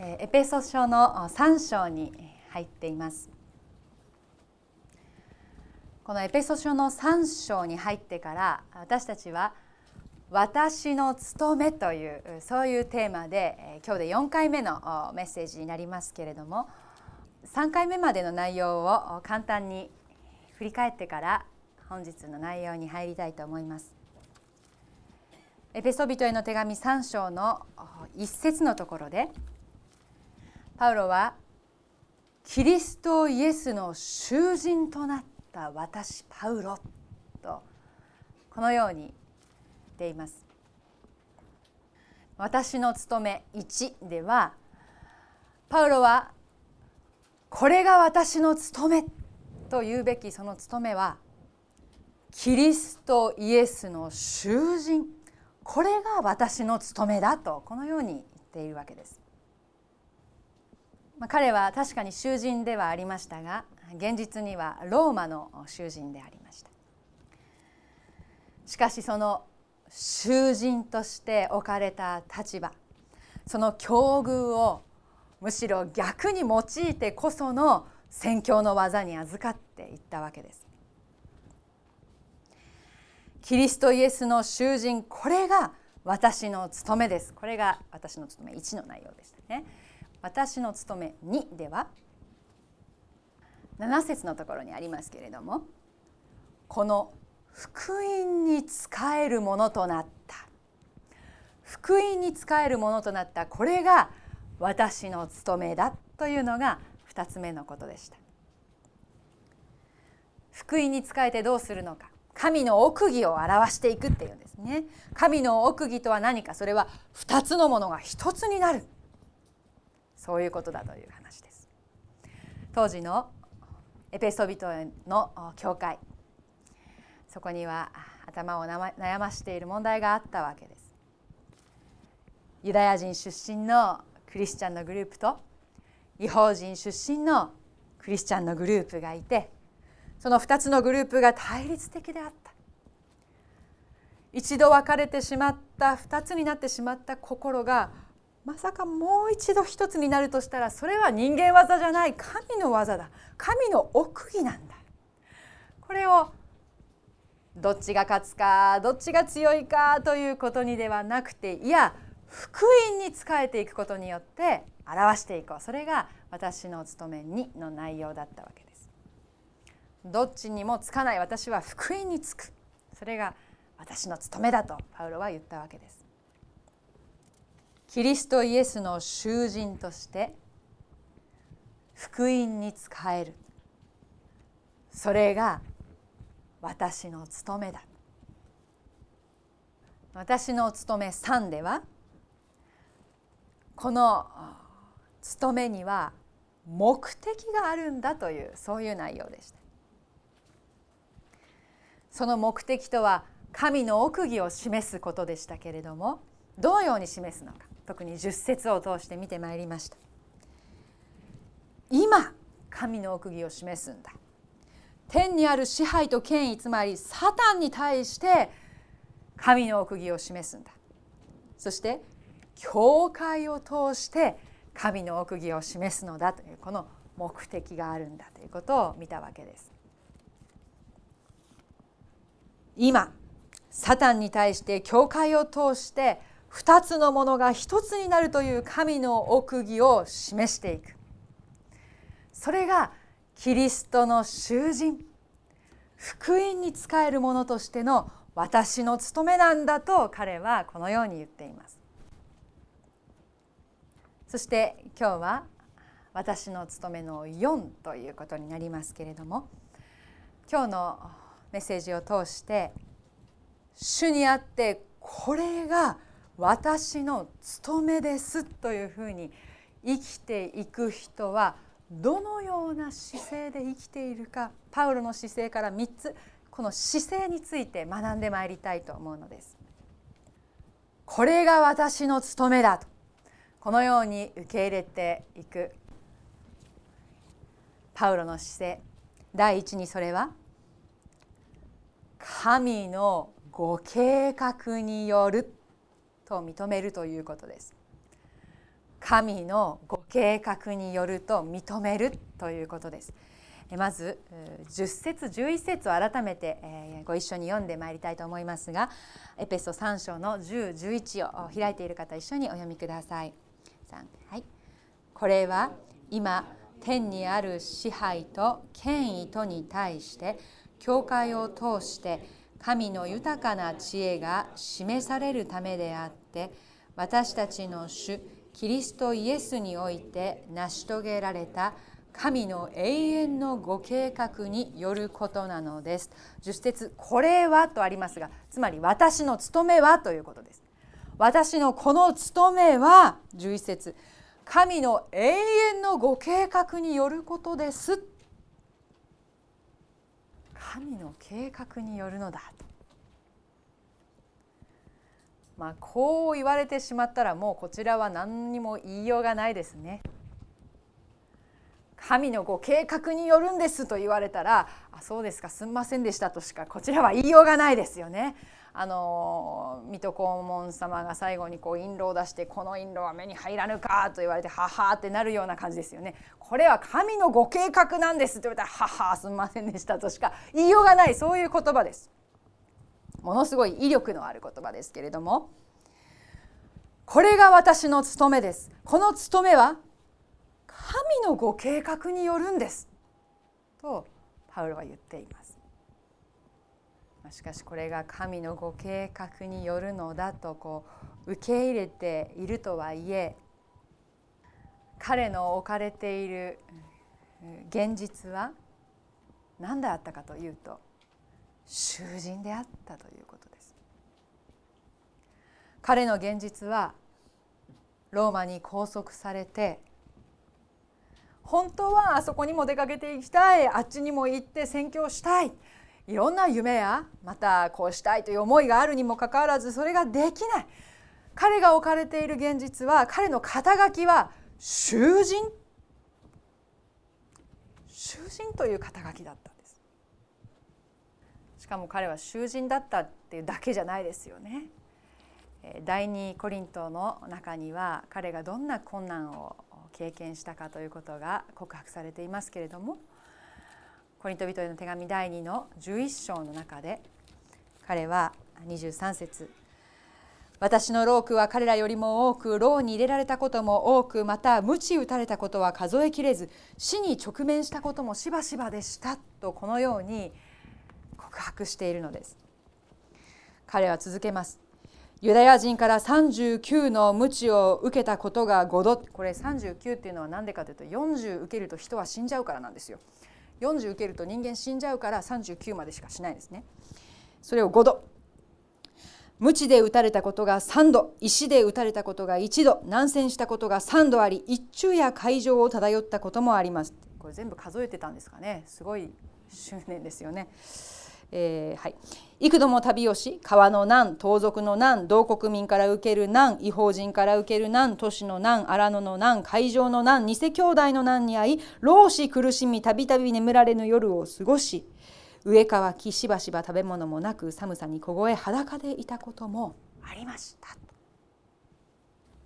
エペソ書の3章に入っていますこのエペソ書の3章に入ってから私たちは「私の務め」というそういうテーマで今日で4回目のメッセージになりますけれども3回目までの内容を簡単に振り返ってから本日の内容に入りたいと思います。エペソビトへの手紙3章の1節のところで「パウロはキリストイエスの囚人となった私パウロとこのように言っています。私の務め1ではパウロはこれが私の務めと言うべきその務めはキリストイエスの囚人これが私の務めだとこのように言っているわけです。まあ、彼は確かに囚人ではありましたが現実にはローマの囚人でありました。しかしその囚人として置かれた立場その境遇をむしろ逆に用いてこその宣教の技に預かっていったわけです。キリストイエスの囚人これが私の務めです。これが私の務め1の内容でしたね。私の務め2では7節のところにありますけれどもこの福音に使えるものとなった。福音に使えるものとなった。これが私の務めだというのが2つ目のことでした。福音に使えてどうするのか。神の奥義を表していくっていうんですね。神の奥義とは何か。それは2つのものが1つになる。そういうことだという話です。当時のエペソビトの教会。そこには頭を悩ましている問題があったわけです。ユダヤ人出身のクリスチャンのグループと違法人出身のクリスチャンのグループがいてその2つのグループが対立的であった。一度別れてしまった2つになってしまった心がまさかもう一度一つになるとしたらそれは人間技じゃない神の技だ。神の奥義なんだ。これをどっちが勝つかどっちが強いかということにではなくていや福音に仕えていくことによって表していこう。それが私の務め2の内容だったわけです。どっちにもつかない。私は福音につく。それが私の務めだとパウロは言ったわけです。キリストイエスの囚人として福音に仕える。それが私の務めだ。私の務め3ではこの務めには目的があるんだというそういう内容でした。その目的とは神の奥義を示すことでしたけれどもどのように示すのか。特に10節を通して見てまいりました。今神の奥義を示すんだ。天にある支配と権威つまりサタンに対して神の奥義を示すんだ。そして教会を通して神の奥義を示すのだというこの目的があるんだということを見たわけです。今サタンに対して教会を通して2つのものが1つになるという神の奥義を示していく。それがキリストの囚人福音に仕えるものとしての私の務めなんだと彼はこのように言っています。そして今日は私の務めの4ということになりますけれども今日のメッセージを通して主にあってこれが私の務めですというふうに生きていく人はどのような姿勢で生きているかパウロの姿勢から3つこの姿勢について学んでまいりたいと思うのです。これが私の務めだとこのように受け入れていくパウロの姿勢第一にそれは神のご計画によると認めるということです神のご計画によると認めるということです。まず10節11節を改めてご一緒に読んでまいりたいと思いますがエペソ3章の1011を開いている方一緒にお読みください。はい、これは今天にある支配と権威とに対して教会を通して神の豊かな知恵が示されるためであって私たちの主キリストイエスにおいて成し遂げられた神の永遠のご計画によることなのです。10節これはとありますがつまり私の務めはということです。私のこの務めは11節神の永遠のご計画によることです神の計画によるのだまあこう言われてしまったらもうこちらは何にも言いようがないですね。神のご計画によるんですと言われたら「あそうですかすんませんでした」としかこちらは言いようがないですよね。あの水戸黄門様が最後にこう印籠を出して「この印籠は目に入らぬか」と言われて「はは」ってなるような感じですよね。これは神のご計画なんですって言われたら「ははすんませんでした」としか言いようがないそういう言葉です。ものすごい威力のある言葉ですけれどもこれが私の務めです。この務めは神のご計画によるんですとパウロは言っています。しかしこれが神のご計画によるのだとこう受け入れているとはいえ彼の置かれている現実は何であったかというと囚人であったということです。彼の現実はローマに拘束されて本当はあそこにも出かけていきたいあっちにも行って宣教したいいろんな夢やまたこうしたいという思いがあるにもかかわらずそれができない。彼が置かれている現実は彼の肩書きは囚人。囚人という肩書きだったんです。しかも彼は囚人だったっていうだけじゃないですよね。第二コリントの中には彼がどんな困難を経験したかということが告白されていますけれどもコリント人への手紙第2の11章の中で彼は23節私のロークは彼らよりも多く牢に入れられたことも多くまた鞭打たれたことは数えきれず死に直面したこともしばしばでしたとこのように告白しているのです。彼は続けます。ユダヤ人から39の鞭を受けたことが5度これ39っていうのは何でかというと40受けると人は死んじゃうからなんですよ。40受けると人間死んじゃうから39までしかしないですね。それを5度。鞭で打たれたことが3度。石で打たれたことが1度。難戦したことが3度あり。一昼夜会場を漂ったこともあります。これ全部数えてたんですかね。すごい執念ですよね。えー、はい、幾度も旅をし川の難盗賊の難同国民から受ける難違法人から受ける難都市の難荒野の難海上の難偽兄弟の難に遭い老死苦しみたびたび眠られぬ夜を過ごし上乾きしばしば食べ物もなく寒さに凍え裸でいたこともありました。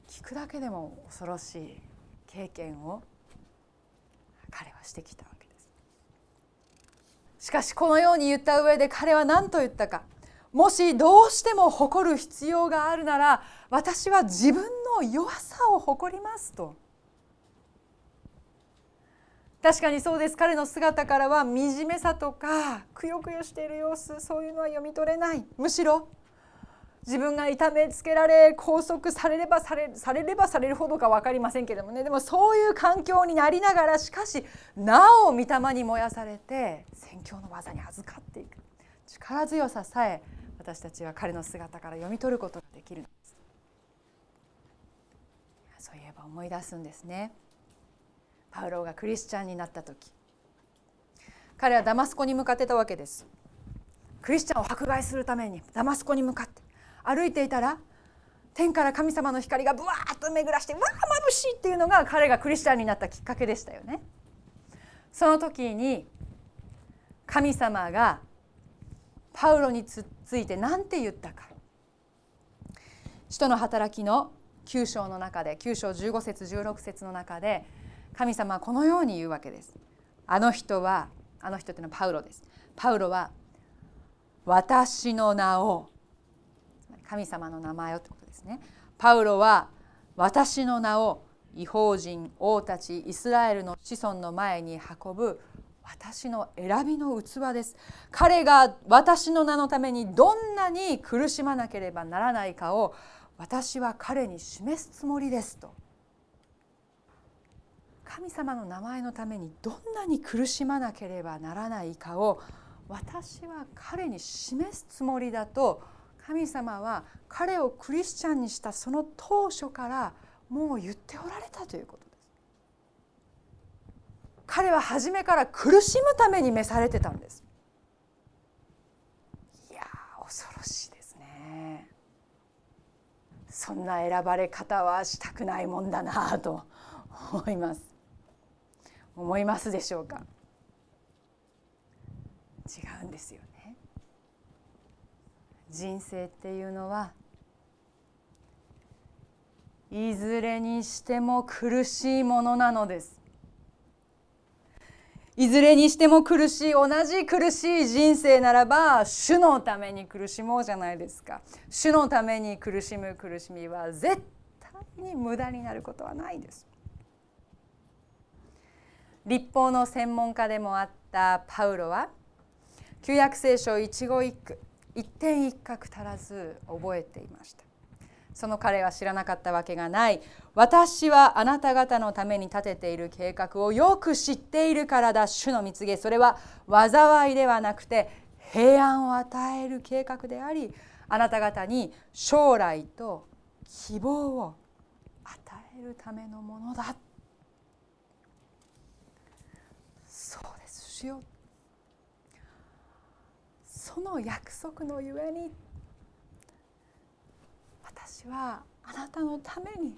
聞くだけでも恐ろしい経験を彼はしてきたわけ。しかしこのように言った上で彼は何と言ったか。もしどうしても誇る必要があるなら私は自分の弱さを誇りますと。確かにそうです。彼の姿からは惨めさとかくよくよしている様子そういうのは読み取れない。むしろ自分が痛めつけられ拘束されればされされればされるほどか分かりませんけどもね。でもそういう環境になりながらしかしなお御霊に燃やされて宣教の技に預かっていく。力強ささえ私たちは彼の姿から読み取ることができるんです。そういえば思い出すんですねパウロがクリスチャンになった時彼はダマスコに向かってたわけです。クリスチャンを迫害するためにダマスコに向かって歩いていたら天から神様の光がぶわーっと巡らしてわあ眩しいっていうのが彼がクリスチャンになったきっかけでしたよね。その時に神様がパウロにつついて何て言ったか使徒の働きの9章の中で9章15節16節の中で神様はこのように言うわけです。あの人はあの人っていうのはパウロです。パウロは私の名を神様の名前をってことですね。パウロは私の名を違法人王たちイスラエルの子孫の前に運ぶ私の選びの器です彼が私の名のためにどんなに苦しまなければならないかを私は彼に示すつもりですと神様の名前のためにどんなに苦しまなければならないかを私は彼に示すつもりだと神様は彼をクリスチャンにしたその当初からもう言っておられたということです。彼は初めから苦しむために召されてたんです。いや恐ろしいですね。そんな選ばれ方はしたくないもんだなと思います。思いますでしょうか？違うんですよね。人生っていうのはいずれにしても苦しいものなのです。いずれにしても苦しい同じ苦しい人生ならば主のために苦しもうじゃないですか。主のために苦しむ苦しみは絶対に無駄になることはないです。立法の専門家でもあったパウロは旧約聖書一語一句一点一画足らず覚えていました。その彼は知らなかったわけがない。私はあなた方のために立てている計画をよく知っているからだ。主の蜜げ。それは災いではなくて平安を与える計画でありあなた方に将来と希望を与えるためのものだ。そうです。主よ。その約束のゆえに私はあなたのために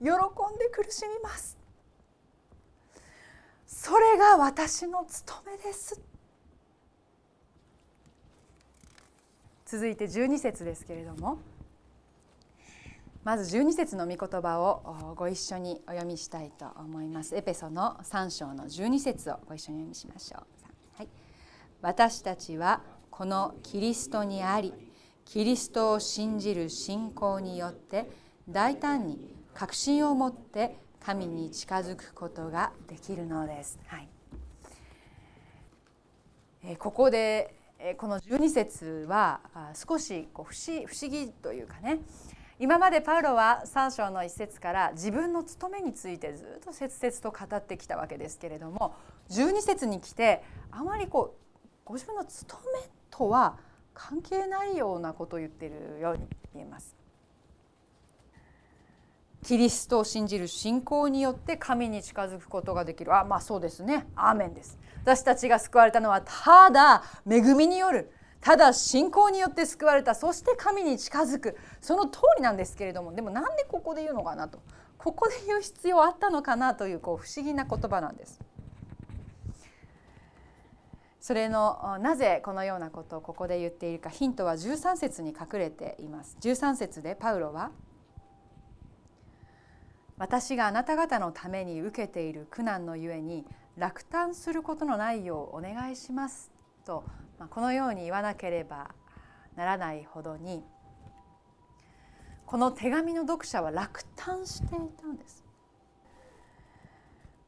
喜んで苦しみます。それが私の務めです。続いて12節ですけれどもまず12節の御言葉をご一緒にお読みしたいと思います。エペソの3章の12節をご一緒にお読みしましょう、はい、私たちはこのキリストにありキリストを信じる信仰によって大胆に確信を持って神に近づくことができるのです。はいえここでこの12節は少しこう不思不思議というかね今までパウロは3章の一節から自分の務めについてずっと切々と語ってきたわけですけれども12節に来てあまりこうご自分の務めとは関係ないようなことを言っているように見えます。キリストを信じる信仰によって神に近づくことができる。あまあそうですね。アーメンです。私たちが救われたのはただ恵みによる。ただ信仰によって救われた。そして神に近づく。その通りなんですけれども。でもなんでここで言うのかなと。ここで言う必要あったのかなというこう不思議な言葉なんです。それのなぜこのようなことをここで言っているかヒントは13節に隠れています。13節でパウロは私があなた方のために受けている苦難のゆえに落胆することのないようお願いします。と、まあ、このように言わなければならないほどにこの手紙の読者は落胆していたんです。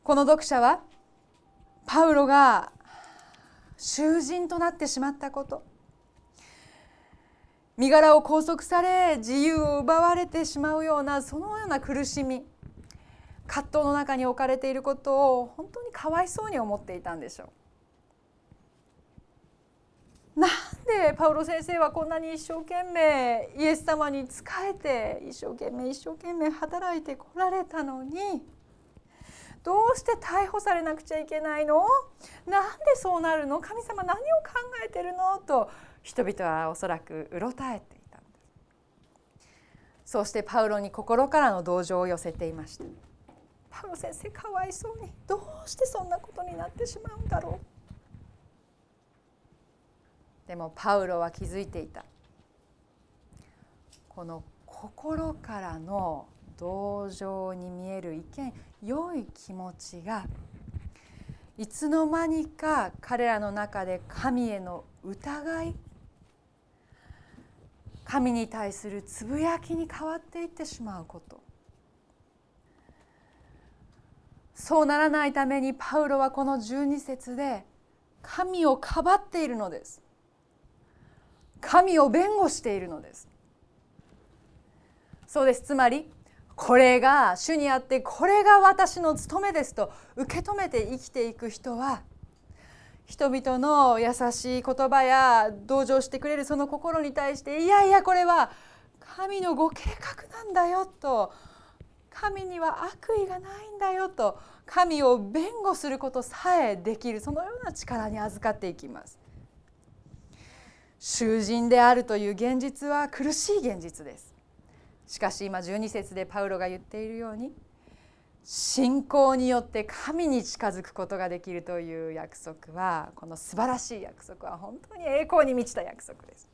この読者はパウロが囚人となってしまったこと身柄を拘束され自由を奪われてしまうようなそのような苦しみ葛藤の中に置かれていることを本当にかわいそうに思っていたんでしょう。なんでパウロ先生はこんなに一生懸命イエス様に仕えて一生懸命一生懸命働いてこられたのにどうして逮捕されなくちゃいけないの？なんでそうなるの？神様何を考えてるの？と人々はおそらくうろたえていたそうしてパウロに心からの同情を寄せていました。パウロ先生かわいそうにどうしてそんなことになってしまうんだろう？でもパウロは気づいていた。この心からの同情に見える一見良い気持ちがいつの間にか彼らの中で神への疑い神に対するつぶやきに変わっていってしまうこと。そうならないためにパウロはこの12節で神をかばっているのです。神を弁護しているのです。そうです。つまりこれが主にあってこれが私の務めですと受け止めて生きていく人は人々の優しい言葉や同情してくれるその心に対していやいやこれは神のご計画なんだよと神には悪意がないんだよと神を弁護することさえできるそのような力に預かっていきます。囚人であるという現実は苦しい現実です。しかし今12節でパウロが言っているように信仰によって神に近づくことができるという約束はこの素晴らしい約束は本当に栄光に満ちた約束です。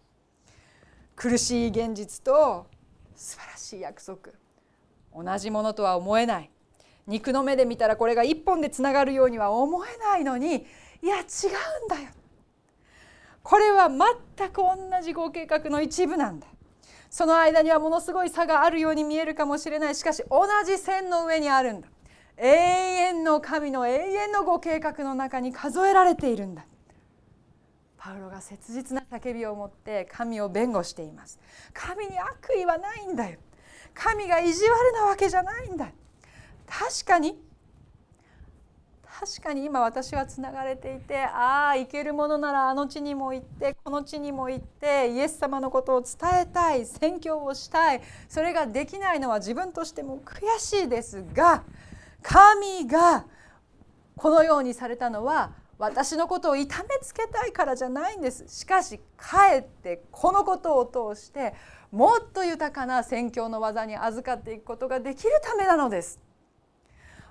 苦しい現実と素晴らしい約束。同じものとは思えない。肉の目で見たらこれが一本でつながるようには思えないのにいや違うんだよ。これは全く同じご計画の一部なんだ。その間にはものすごい差があるように見えるかもしれない。しかし同じ線の上にあるんだ。永遠の神の永遠のご計画の中に数えられているんだ。パウロが切実な叫びを持って神を弁護しています。神に悪意はないんだよ。神が意地悪なわけじゃないんだ。確かに確かに今私はつながれていてああ行けるものならあの地にも行ってこの地にも行ってイエス様のことを伝えたい宣教をしたい。それができないのは自分としても悔しいですが神がこのようにされたのは私のことを痛めつけたいからじゃないんです。しかしかえってこのことを通してもっと豊かな宣教の技に預かっていくことができるためなのです。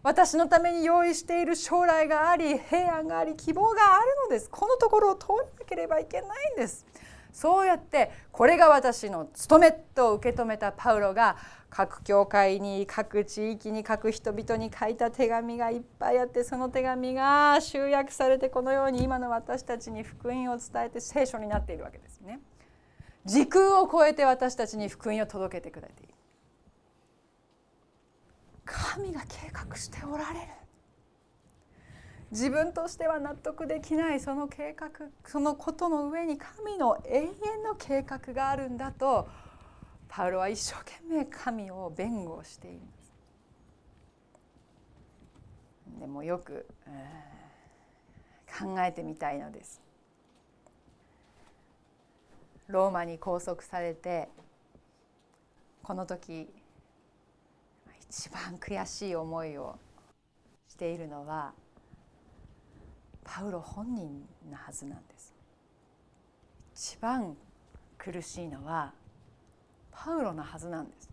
私のために用意している将来があり平安があり希望があるのですこのところを通らなければいけないんですそうやってこれが私の務めと受け止めたパウロが各教会に各地域に各人々に書いた手紙がいっぱいあってその手紙が集約されてこのように今の私たちに福音を伝えて聖書になっているわけですね。時空を超えて私たちに福音を届けてくれている。神が計画しておられる自分としては納得できないその計画そのことの上に神の永遠の計画があるんだとパウロは一生懸命神を弁護しています。でもよく、考えてみたいのです。ローマに拘束されてこの時一番悔しい思いをしているのはパウロ本人なはずなんです。一番苦しいのはパウロなはずなんです。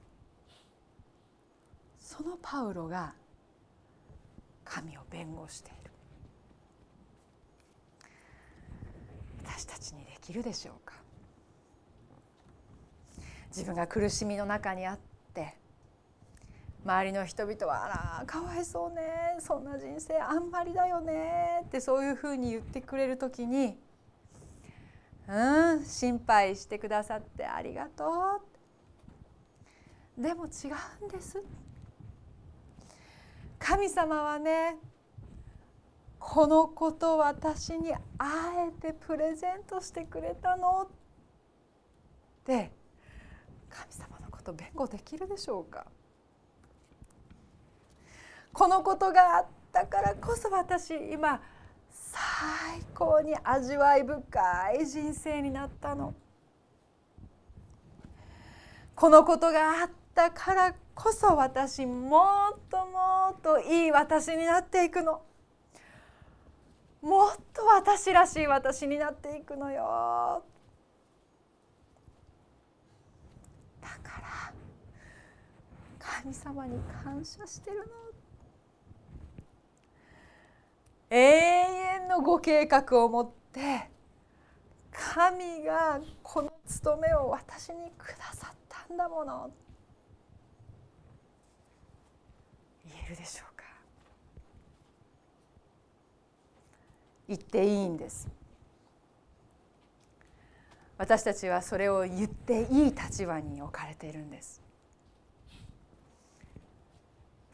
そのパウロが神を弁護している。私たちにできるでしょうか。自分が苦しみの中にあって周りの人々は「あらかわいそうね。そんな人生あんまりだよね」ってそういうふうに言ってくれる時に「うん心配してくださってありがとう」でも違うんです神様はねこのこと私にあえてプレゼントしてくれたのって神様のこと弁護できるでしょうか？このことがあったからこそ私今最高に味わい深い人生になったの。このことがあったからこそ私もっともっといい私になっていくの。もっと私らしい私になっていくのよ。だから神様に感謝してるの。永遠のご計画を持って神がこの務めを私にくださったんだもの。言えるでしょうか？言っていいんです。私たちはそれを言っていい立場に置かれているんです。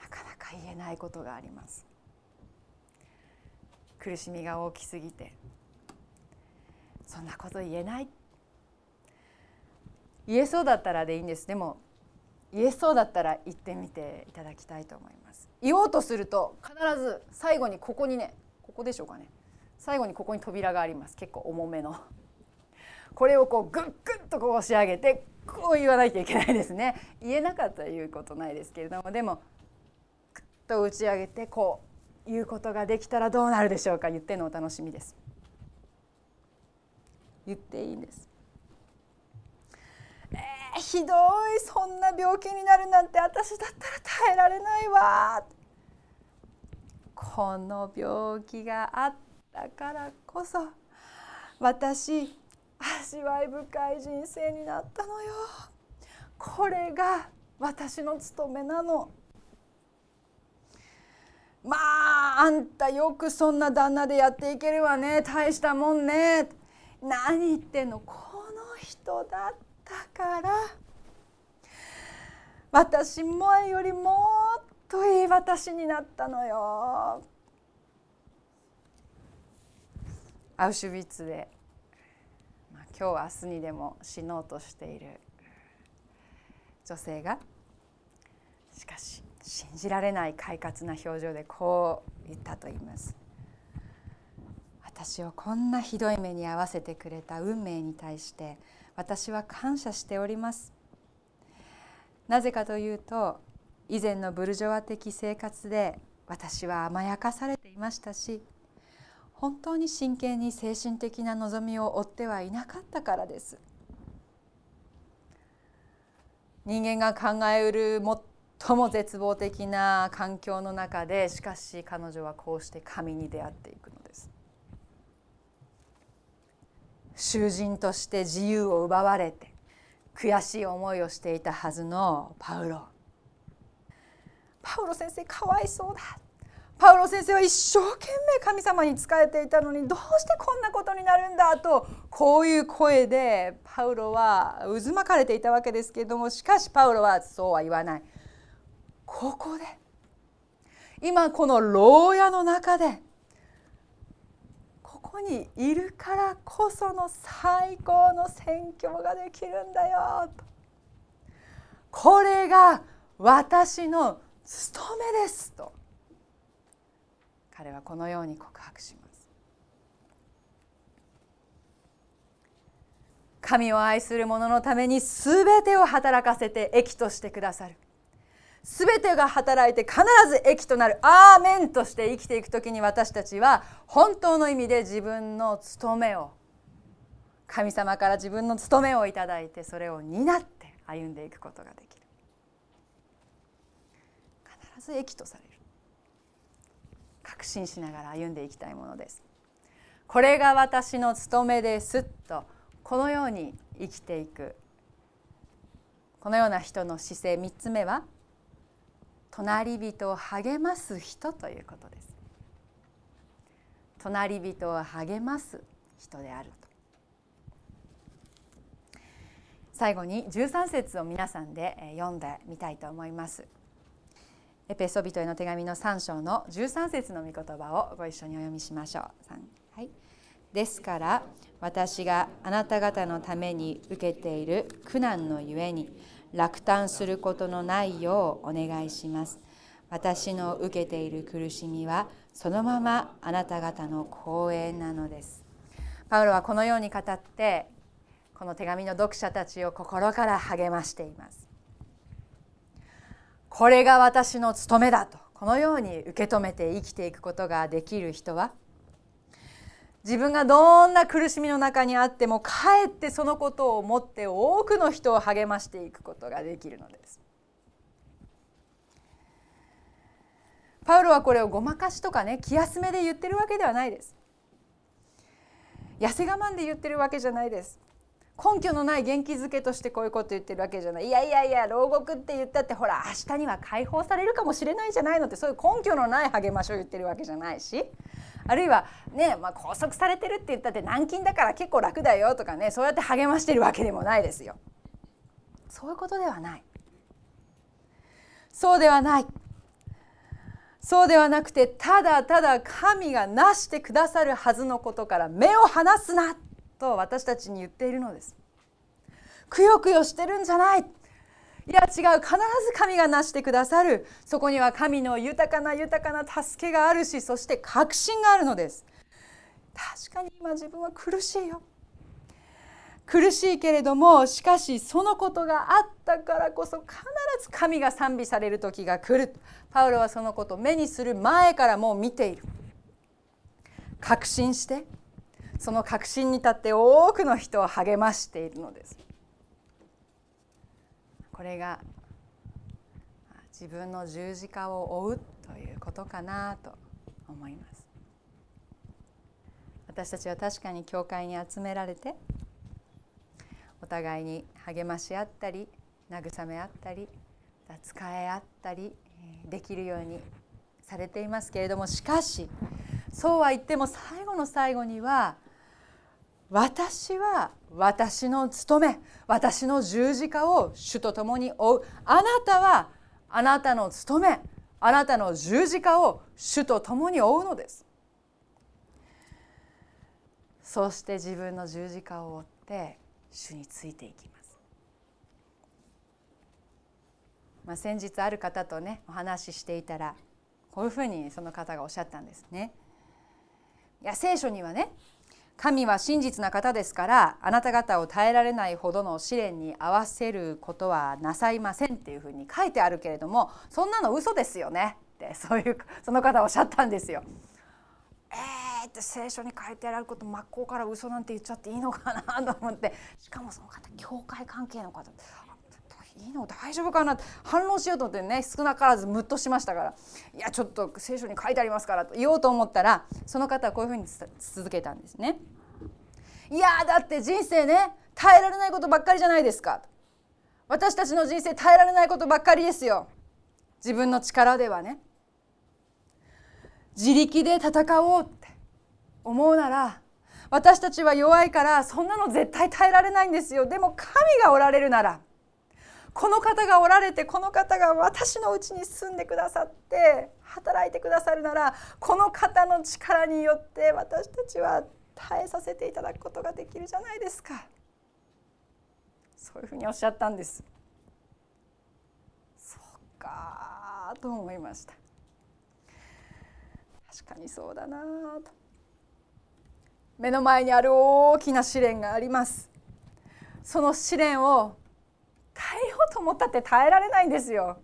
なかなか言えないことがあります。苦しみが大きすぎて。そんなこと言えない。言えそうだったらでいいんです。でも言えそうだったら言ってみていただきたいと思います。言おうとすると必ず最後にここにねここでしょうかね。最後にここに扉があります。結構重めの。これをこうグッグッとこう押し上げてこう言わなきゃいけないですね。言えなかったら言うことないですけれども。でもグッと打ち上げてこう言うことができたらどうなるでしょうか。言ってのお楽しみです。言っていいんです。えー、ひどいそんな病気になるなんて私だったら耐えられないわ。この病気があったからこそ私味わい深い人生になったのよ。これが私の務めなの。まああんたよくそんな旦那でやっていけるわね。大したもんね。何言ってんのこの人だったから。私前よりもっといい私になったのよ。アウシュビッツで、まあ、今日明日にでも死のうとしている女性が。しかし信じられない快活な表情でこう言ったと言います。私をこんなひどい目に遭わせてくれた運命に対して私は感謝しております。なぜかというと以前のブルジョワ的生活で私は甘やかされていましたし本当に真剣に精神的な望みを追ってはいなかったからです。人間が考えうる最も絶望的な環境の中でしかし彼女はこうして神に出会っていくのです。囚人として自由を奪われて悔しい思いをしていたはずのパウロ。パウロ先生かわいそうだ。パウロ先生は一生懸命神様に仕えていたのにどうしてこんなことになるんだ？とこういう声でパウロは渦巻かれていたわけですけれどもしかしパウロはそうは言わない。ここで。今この牢屋の中でここにいるからこその最高の宣教ができるんだよ。とこれが私の務めです。と。彼はこのように告白します。神を愛する者のために全てを働かせて益としてくださる。全てが働いて必ず益となるアーメンとして生きていく時に私たちは本当の意味で自分の務めを神様から自分の務めをいただいてそれを担って歩んでいくことができる。必ず益とされる。確信しながら歩んでいきたいものです。これが私の務めですとこのように生きていく。このような人の姿勢3つ目は隣人を励ます人ということです。隣人を励ます人であると。最後に13節を皆さんで読んでみたいと思います。エペソビトへの手紙の3章の13節の御言葉をご一緒にお読みしましょう。はい、ですから私があなた方のために受けている苦難のゆえに落胆することのないようお願いします。私の受けている苦しみはそのままあなた方の光栄なのです。パウロはこのように語ってこの手紙の読者たちを心から励ましています。これが私の務めだとこのように受け止めて生きていくことができる人は自分がどんな苦しみの中にあってもかえってそのことを思って多くの人を励ましていくことができるのです。パウロはこれをごまかしとかね気休めで言ってるわけではないです。痩せ我慢で言ってるわけじゃないです。根拠のない元気づけとしてこういうこと言ってるわけじゃないいやいやいや牢獄って言ったってほら明日には解放されるかもしれないじゃないのってそういう根拠のない励ましを言ってるわけじゃないしあるいはね、まあ、拘束されてるって言ったって軟禁だから結構楽だよとかねそうやって励ましてるわけでもないですよ。そういうことではない。そうではない。そうではなくてただただ神がなしてくださるはずのことから目を離すなと私たちに言っているのです。くよくよしてるんじゃないいや違う。必ず神がなしてくださる。そこには神の豊かな豊かな助けがあるしそして確信があるのです。確かに今自分は苦しいよ。苦しいけれどもしかしそのことがあったからこそ必ず神が賛美される時が来る。パウロはそのことを目にする前からもう見ている。確信してその確信に立って多くの人を励ましているのです。これが自分の十字架を追うということかなと思います。私たちは確かに教会に集められてお互いに励まし合ったり慰め合ったり使え合ったりできるようにされていますけれどもしかしそうは言っても最後の最後には私は私の務め私の十字架を主と共に追う。あなたはあなたの務めあなたの十字架を主と共に追うのです。そして自分の十字架を追って主についていきます、まあ、先日ある方とねお話ししていたらこういうふうにその方がおっしゃったんですね。いや聖書にはね神は真実な方ですからあなた方を耐えられないほどの試練に合わせることはなさいませんっていうふうに書いてあるけれどもそんなの嘘ですよね。ってそういうその方おっしゃったんですよ。えーって聖書に書いてあること真っ向から嘘なんて言っちゃっていいのかなと思って。しかもその方教会関係の方。の大丈夫かな反論しようと思ってね少なからずムッとしましたから。いやちょっと聖書に書いてありますからと言おうと思ったらその方はこういうふうに続けたんですね。いやだって人生ね耐えられないことばっかりじゃないですか。私たちの人生耐えられないことばっかりですよ。自分の力ではね。自力で戦おうって思うなら私たちは弱いからそんなの絶対耐えられないんですよ。でも神がおられるならこの方がおられてこの方が私のうちに住んでくださって働いてくださるならこの方の力によって私たちは耐えさせていただくことができるじゃないですか。そういうふうにおっしゃったんです。そうかと思いました。確かにそうだなと。目の前にある大きな試練があります。その試練を耐えようと思ったって耐えられないんですよ。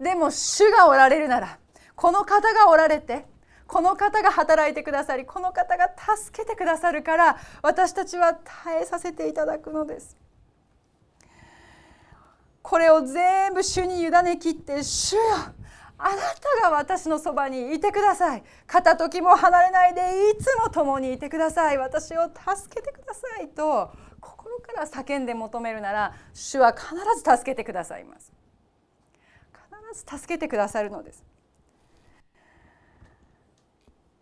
でも主がおられるならこの方がおられてこの方が働いてくださりこの方が助けてくださるから私たちは耐えさせていただくのです。これを全部主に委ねきって主よあなたが私のそばにいてください。片時も離れないでいつも共にいてください。私を助けてくださいと心から叫んで求めるなら主は必ず助けてくださいます。必ず助けてくださるのです。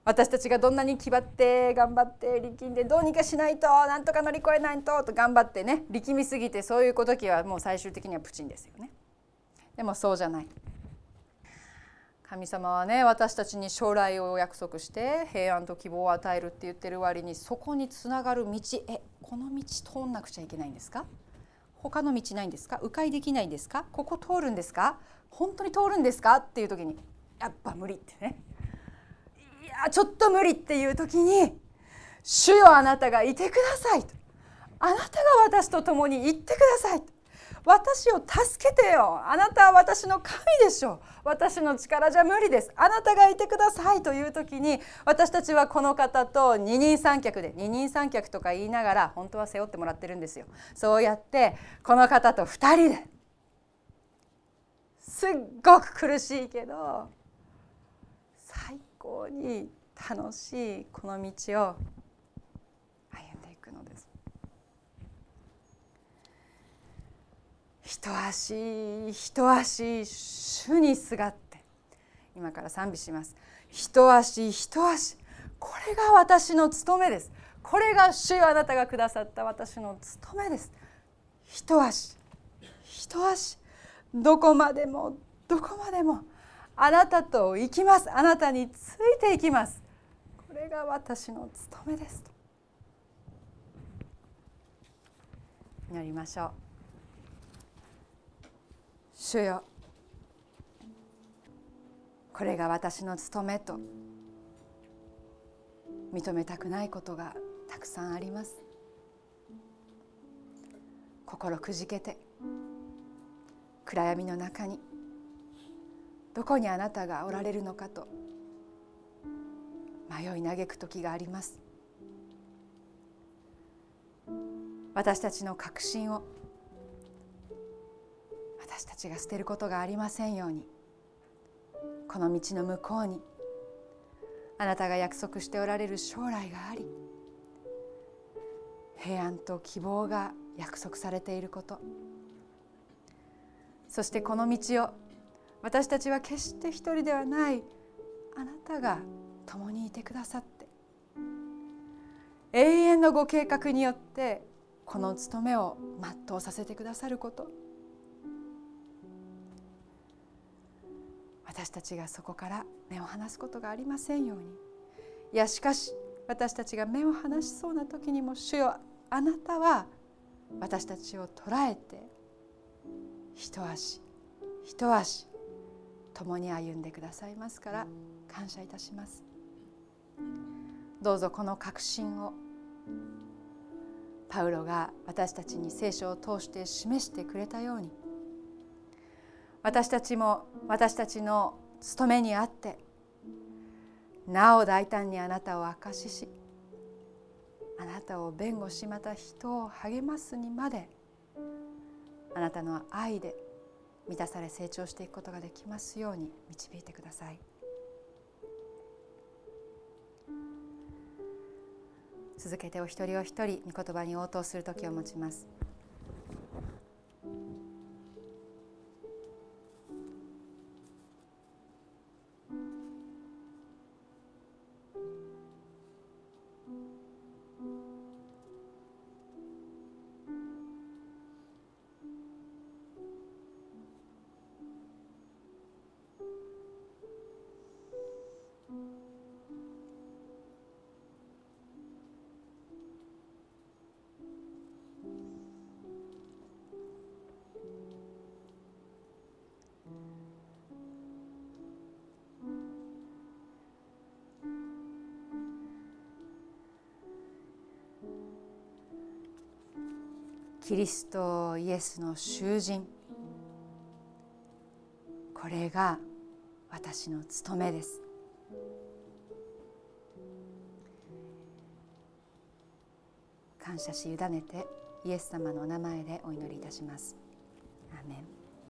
私たちがどんなに気張って頑張って力んでどうにかしないとなんとか乗り越えないとと頑張ってね力みすぎてそういう時はもう最終的にはプチンですよね。でもそうじゃない。神様はね私たちに将来を約束して平安と希望を与えるって言ってる割にそこにつながる道。えこの道通んなくちゃいけないんですか？他の道ないんですか？迂回できないんですか？ここ通るんですか？本当に通るんですか？っていう時にやっぱ無理ってね。いやちょっと無理っていう時に「主よあなたがいてください」と「あなたが私と共に行ってください」と。私を助けてよ。あなたは私の神でしょ私の力じゃ無理です。あなたがいてくださいという時に私たちはこの方と二人三脚で二人三脚とか言いながら本当は背負ってもらってるんですよ。そうやってこの方と2人ですっごく苦しいけど最高に楽しいこの道を歩んでいくのです一足一足主にすがって。今から賛美します。一足一足。これが私の務めです。これが主よあなたがくださった。私の務めです。一足。一足。どこまでもどこまでもあなたと行きます。あなたについていきます。これが私の務めです。と祈りましょう。主よ。これが私の務めと。認めたくないことがたくさんあります。心くじけて。暗闇の中に。どこにあなたがおられるのかと。迷い嘆く時があります。私たちの確信を。私たちが捨てることがありませんように。この道の向こうにあなたが約束しておられる将来があり平安と希望が約束されていること。そしてこの道を私たちは決して一人ではないあなたが共にいてくださって永遠のご計画によってこの務めを全うさせてくださること。私たちがそこから目を離すことがありませんように。いやしかし私たちが目を離しそうな時にも主よあなたは私たちを捉えて一足一足共に歩んでくださいますから感謝いたします。どうぞこの確信をパウロが私たちに聖書を通して示してくれたように私たちも私たちの務めにあってなお大胆にあなたを証ししあなたを弁護しまた人を励ますにまであなたの愛で満たされ成長していくことができますように導いてください。続けてお一人お一人御言葉に応答する時を持ちます。キリストイエスの囚人。これが私の務めです。感謝し委ねてイエス様のお名前でお祈りいたします。